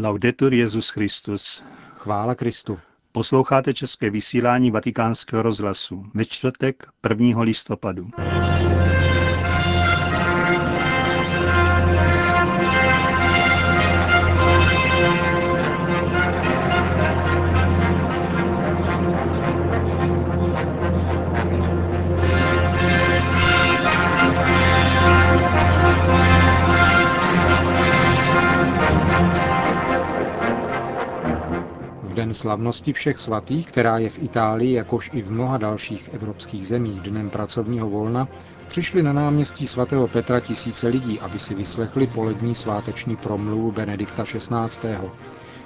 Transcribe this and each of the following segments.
Laudetur Jezus Christus. Chvála Kristu. Posloucháte české vysílání Vatikánského rozhlasu ve čtvrtek 1. listopadu. Den slavnosti všech svatých, která je v Itálii, jakož i v mnoha dalších evropských zemích dnem pracovního volna, přišli na náměstí svatého Petra tisíce lidí, aby si vyslechli polední sváteční promluvu Benedikta XVI.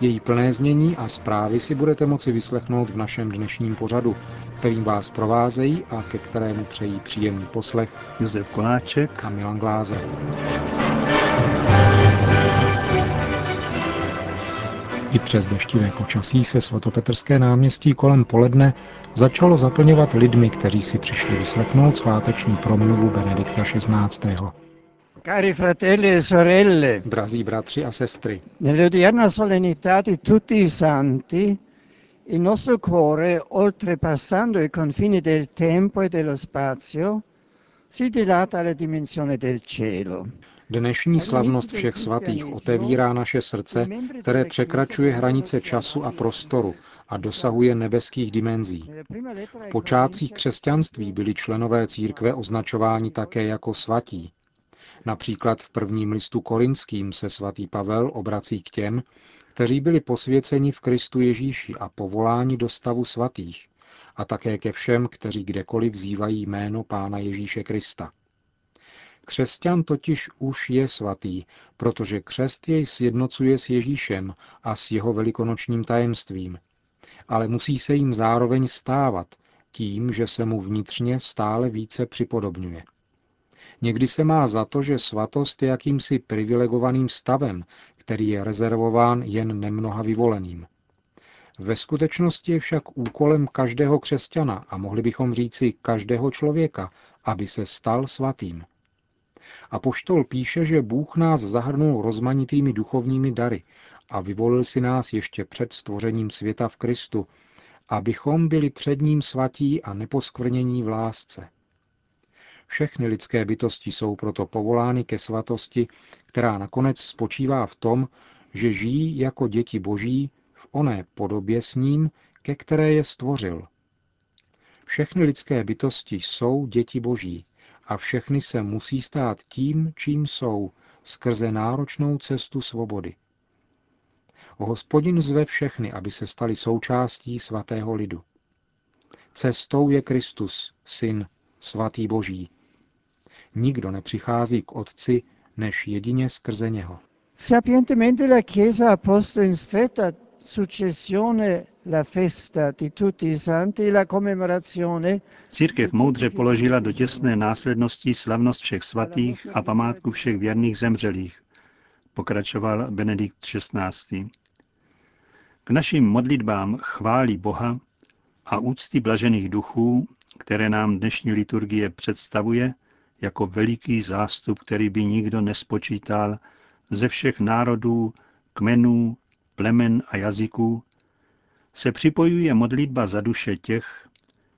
Její plné znění a zprávy si budete moci vyslechnout v našem dnešním pořadu, kterým vás provázejí a ke kterému přejí příjemný poslech Josef Koláček a Milan Glázer. I přes deštivé počasí se svatopetrské náměstí kolem poledne začalo zaplňovat lidmi, kteří si přišli vyslechnout sváteční promluvu Benedikta XVI. Cari fratelli e sorelle, Drazí bratři a sestry, nell'odierna solennità di tutti i santi, il nostro cuore, oltrepassando i confini del tempo e dello spazio, si dilata alla dimensione del cielo. Dnešní slavnost všech svatých otevírá naše srdce, které překračuje hranice času a prostoru a dosahuje nebeských dimenzí. V počátcích křesťanství byli členové církve označováni také jako svatí. Například v prvním listu korinským se svatý Pavel obrací k těm, kteří byli posvěceni v Kristu Ježíši a povoláni do stavu svatých, a také ke všem, kteří kdekoliv vzývají jméno Pána Ježíše Krista. Křesťan totiž už je svatý, protože křest jej sjednocuje s Ježíšem a s jeho velikonočním tajemstvím. Ale musí se jim zároveň stávat tím, že se mu vnitřně stále více připodobňuje. Někdy se má za to, že svatost je jakýmsi privilegovaným stavem, který je rezervován jen nemnoha vyvoleným. Ve skutečnosti je však úkolem každého křesťana a mohli bychom říci každého člověka, aby se stal svatým. A poštol píše, že Bůh nás zahrnul rozmanitými duchovními dary a vyvolil si nás ještě před stvořením světa v Kristu, abychom byli před ním svatí a neposkvrnění v lásce. Všechny lidské bytosti jsou proto povolány ke svatosti, která nakonec spočívá v tom, že žijí jako děti boží v oné podobě s ním, ke které je stvořil. Všechny lidské bytosti jsou děti boží, a všechny se musí stát tím, čím jsou, skrze náročnou cestu svobody. Hospodin zve všechny, aby se stali součástí svatého lidu. Cestou je Kristus, Syn, svatý Boží. Nikdo nepřichází k Otci, než jedině skrze něho. Sapientemente la Chiesa ha posto stretta successione la festa di tutti i santi la commemorazione Církev moudře položila do těsné následnosti slavnost všech svatých a památku všech věrných zemřelých, pokračoval Benedikt XVI. K našim modlitbám chválí Boha a úcty blažených duchů, které nám dnešní liturgie představuje jako veliký zástup, který by nikdo nespočítal ze všech národů, kmenů, plemen a jazyků, se připojuje modlitba za duše těch,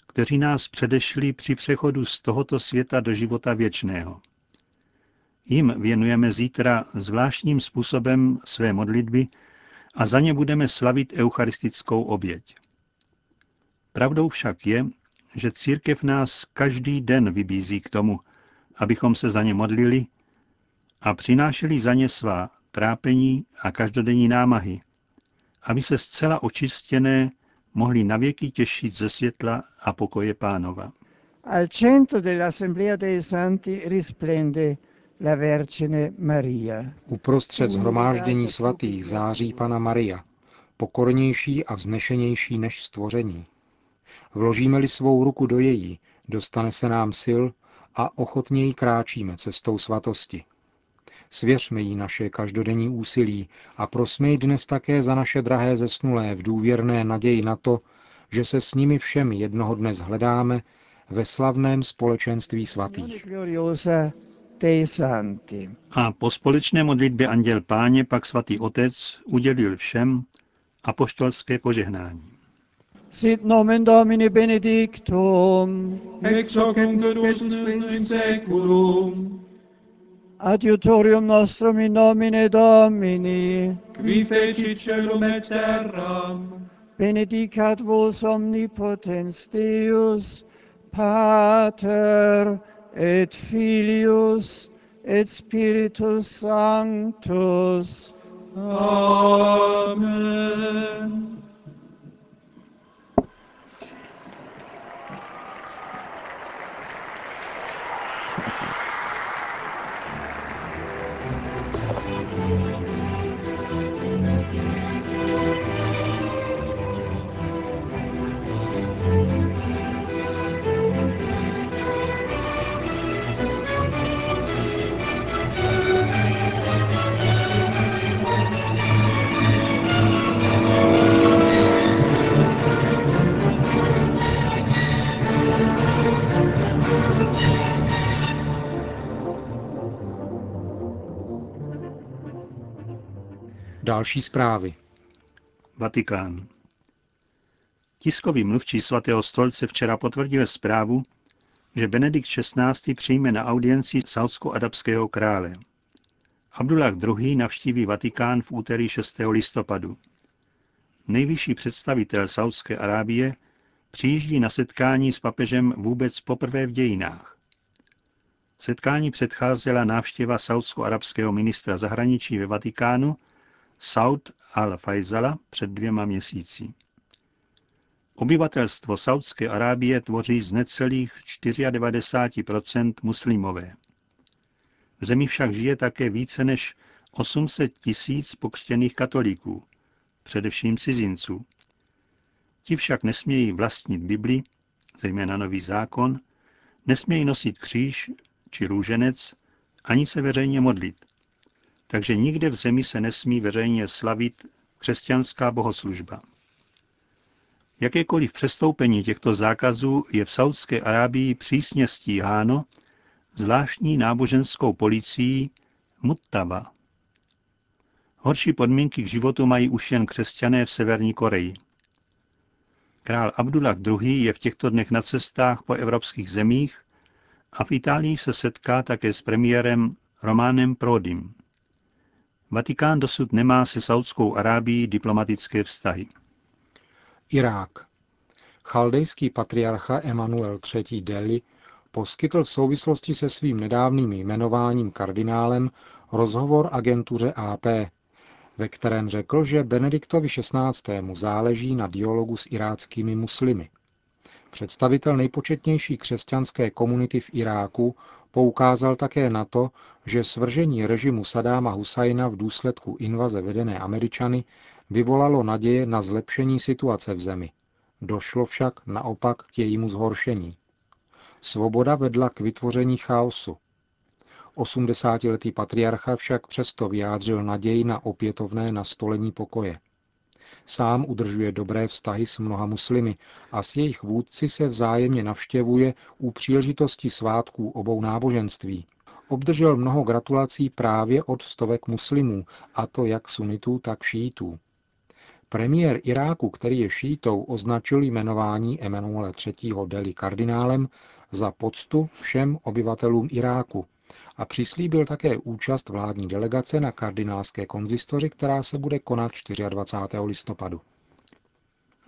kteří nás předešli při přechodu z tohoto světa do života věčného. Jim věnujeme zítra zvláštním způsobem své modlitby a za ně budeme slavit eucharistickou oběť. Pravdou však je, že církev nás každý den vybízí k tomu, abychom se za ně modlili a přinášeli za ně svá trápení a každodenní námahy, aby se zcela očistěné mohli navěky těšit ze světla a pokoje pánova. al centro dell'Assemblea dei Santi risplende la Vergine Maria. Uprostřed zhromáždění svatých září Pana Maria, pokornější a vznešenější než stvoření. Vložíme-li svou ruku do její, dostane se nám sil a ochotněji kráčíme cestou svatosti. Svěřme jí naše každodenní úsilí a prosme dnes také za naše drahé zesnulé v důvěrné naději na to, že se s nimi všemi jednoho dne zhledáme ve slavném společenství svatých. A po společné modlitbě Anděl Páně pak svatý otec udělil všem apoštolské požehnání. Sit nomen Domini benedictum, ex hoc in seculum, adiutorium nostrum in nomine Domini, qui fecit celum et terram, benedicat vos omnipotens Deus, Pater et Filius et Spiritus Sanctus. Amen. Další zprávy. Vatikán. Tiskový mluvčí svatého stolce včera potvrdil zprávu, že Benedikt XVI. přijme na audienci saudsko-adabského krále. Abdullah II. navštíví Vatikán v úterý 6. listopadu. Nejvyšší představitel Saudské Arábie přijíždí na setkání s papežem vůbec poprvé v dějinách. Setkání předcházela návštěva saudsko-arabského ministra zahraničí ve Vatikánu Saud al-Faisala před dvěma měsíci. Obyvatelstvo Saudské Arábie tvoří z necelých 94% muslimové. V zemi však žije také více než 800 tisíc pokřtěných katolíků, především cizinců. Ti však nesmějí vlastnit Bibli, zejména Nový zákon, nesmějí nosit kříž či růženec, ani se veřejně modlit. Takže nikde v zemi se nesmí veřejně slavit křesťanská bohoslužba. Jakékoliv přestoupení těchto zákazů je v Saudské Arábii přísně stíháno zvláštní náboženskou policií Muttaba. Horší podmínky k životu mají už jen křesťané v Severní Koreji. Král Abdullah II. je v těchto dnech na cestách po evropských zemích a v Itálii se setká také s premiérem Románem Prodim. Vatikán dosud nemá se Saudskou Arábií diplomatické vztahy. Irák. Chaldejský patriarcha Emanuel III. Deli poskytl v souvislosti se svým nedávným jmenováním kardinálem rozhovor agentuře AP, ve kterém řekl, že Benediktovi XVI. záleží na dialogu s iráckými muslimy. Představitel nejpočetnější křesťanské komunity v Iráku poukázal také na to, že svržení režimu Sadáma Husajna v důsledku invaze vedené Američany vyvolalo naděje na zlepšení situace v zemi. Došlo však naopak k jejímu zhoršení. Svoboda vedla k vytvoření chaosu. 80-letý patriarcha však přesto vyjádřil naději na opětovné nastolení pokoje. Sám udržuje dobré vztahy s mnoha muslimy a s jejich vůdci se vzájemně navštěvuje u příležitosti svátků obou náboženství. Obdržel mnoho gratulací právě od stovek muslimů, a to jak sunitů, tak šítů. Premiér Iráku, který je šítou, označil jmenování Emanuele III. Deli kardinálem za poctu všem obyvatelům Iráku a přislíbil také účast vládní delegace na kardinálské konzistoři, která se bude konat 24. listopadu.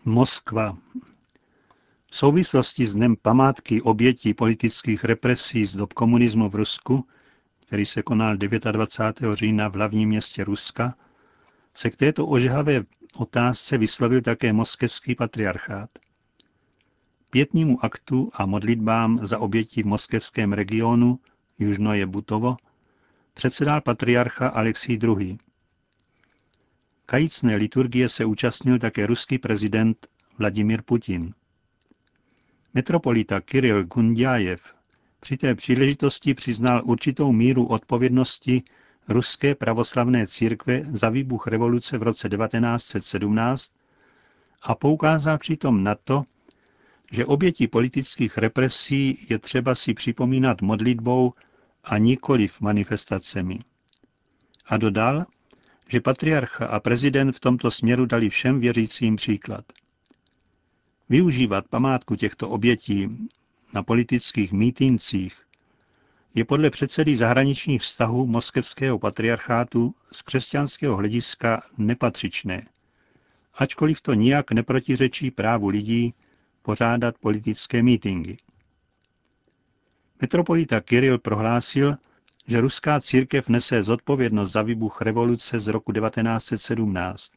Moskva. V souvislosti s dnem památky obětí politických represí z dob komunismu v Rusku, který se konal 29. října v hlavním městě Ruska, se k této ožehavé otázce vyslovil také moskevský patriarchát. Pětnímu aktu a modlitbám za oběti v moskevském regionu Južno je Butovo, předsedal patriarcha Alexij II. Kajícné liturgie se účastnil také ruský prezident Vladimir Putin. Metropolita Kiril Gundjajev při té příležitosti přiznal určitou míru odpovědnosti ruské pravoslavné církve za výbuch revoluce v roce 1917 a poukázal přitom na to, že oběti politických represí je třeba si připomínat modlitbou a nikoliv manifestacemi. A dodal, že patriarcha a prezident v tomto směru dali všem věřícím příklad. Využívat památku těchto obětí na politických mítincích je podle předsedy zahraničních vztahů moskevského patriarchátu z křesťanského hlediska nepatřičné, ačkoliv to nijak neprotiřečí právu lidí pořádat politické mítingy. Metropolita Kiril prohlásil, že ruská církev nese zodpovědnost za výbuch revoluce z roku 1917.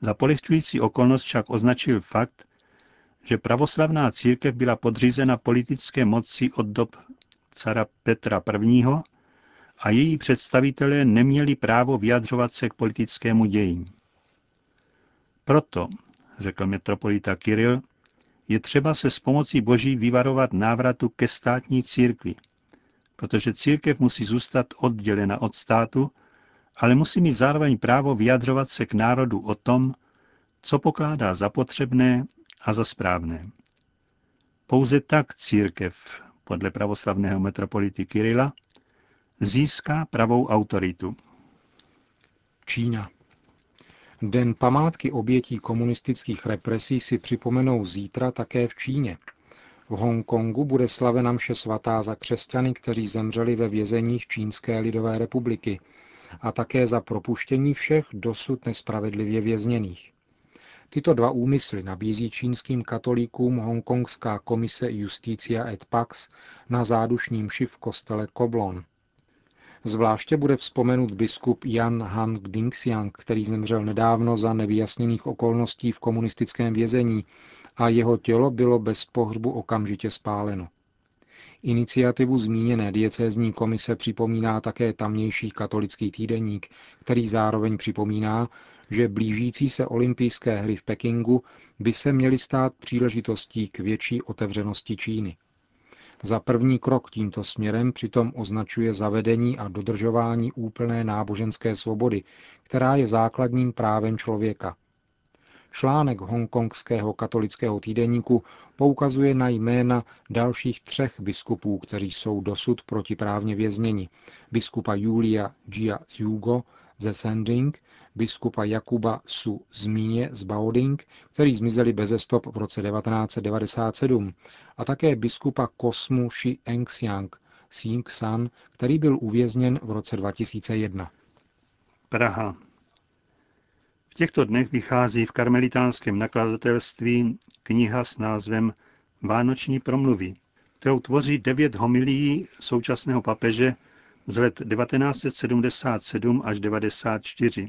Za polehčující okolnost však označil fakt, že pravoslavná církev byla podřízena politické moci od dob cara Petra I. a její představitelé neměli právo vyjadřovat se k politickému dění. Proto, řekl metropolita Kiril, je třeba se s pomocí Boží vyvarovat návratu ke státní církvi, protože církev musí zůstat oddělena od státu, ale musí mít zároveň právo vyjadřovat se k národu o tom, co pokládá za potřebné a za správné. Pouze tak církev, podle pravoslavného metropolity Kirila, získá pravou autoritu. Čína. Den památky obětí komunistických represí si připomenou zítra také v Číně. V Hongkongu bude slavena mše svatá za křesťany, kteří zemřeli ve vězeních Čínské lidové republiky a také za propuštění všech dosud nespravedlivě vězněných. Tyto dva úmysly nabízí čínským katolíkům Hongkongská komise Justicia et Pax na zádušním mši v kostele Koblon. Zvláště bude vzpomenut biskup Jan Han Dingxiang, který zemřel nedávno za nevyjasněných okolností v komunistickém vězení a jeho tělo bylo bez pohřbu okamžitě spáleno. Iniciativu zmíněné diecézní komise připomíná také tamnější katolický týdeník, který zároveň připomíná, že blížící se olympijské hry v Pekingu by se měly stát příležitostí k větší otevřenosti Číny. Za první krok tímto směrem přitom označuje zavedení a dodržování úplné náboženské svobody, která je základním právem člověka. Článek hongkongského katolického týdeníku poukazuje na jména dalších třech biskupů, kteří jsou dosud protiprávně vězněni. Biskupa Julia Jia Zhugo ze Sending, biskupa Jakuba Su Zmíně z Baoding, který zmizeli beze stop v roce 1997, a také biskupa Kosmu Shi Engxiang Sing San, který byl uvězněn v roce 2001. Praha. V těchto dnech vychází v karmelitánském nakladatelství kniha s názvem Vánoční promluvy, kterou tvoří devět homilií současného papeže z let 1977 až 1994.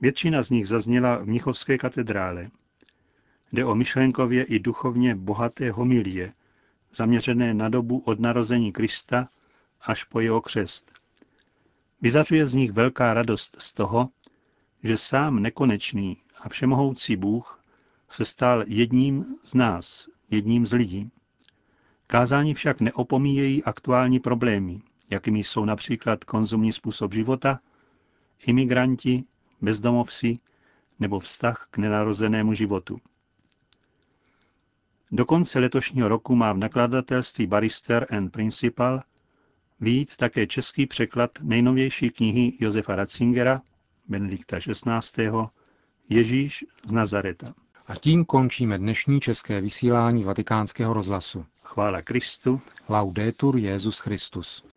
Většina z nich zazněla v Mnichovské katedrále. Jde o myšlenkově i duchovně bohaté homilie, zaměřené na dobu od narození Krista až po jeho křest. Vyzařuje z nich velká radost z toho, že sám nekonečný a všemohoucí Bůh se stal jedním z nás, jedním z lidí. Kázání však neopomíjejí aktuální problémy, jakými jsou například konzumní způsob života, imigranti, bezdomovci nebo vztah k nenarozenému životu. Do konce letošního roku má v nakladatelství Barister and Principal výjít také český překlad nejnovější knihy Josefa Ratzingera, Benedikta XVI. Ježíš z Nazareta. A tím končíme dnešní české vysílání vatikánského rozhlasu. Chvála Kristu. Laudetur Jezus Christus.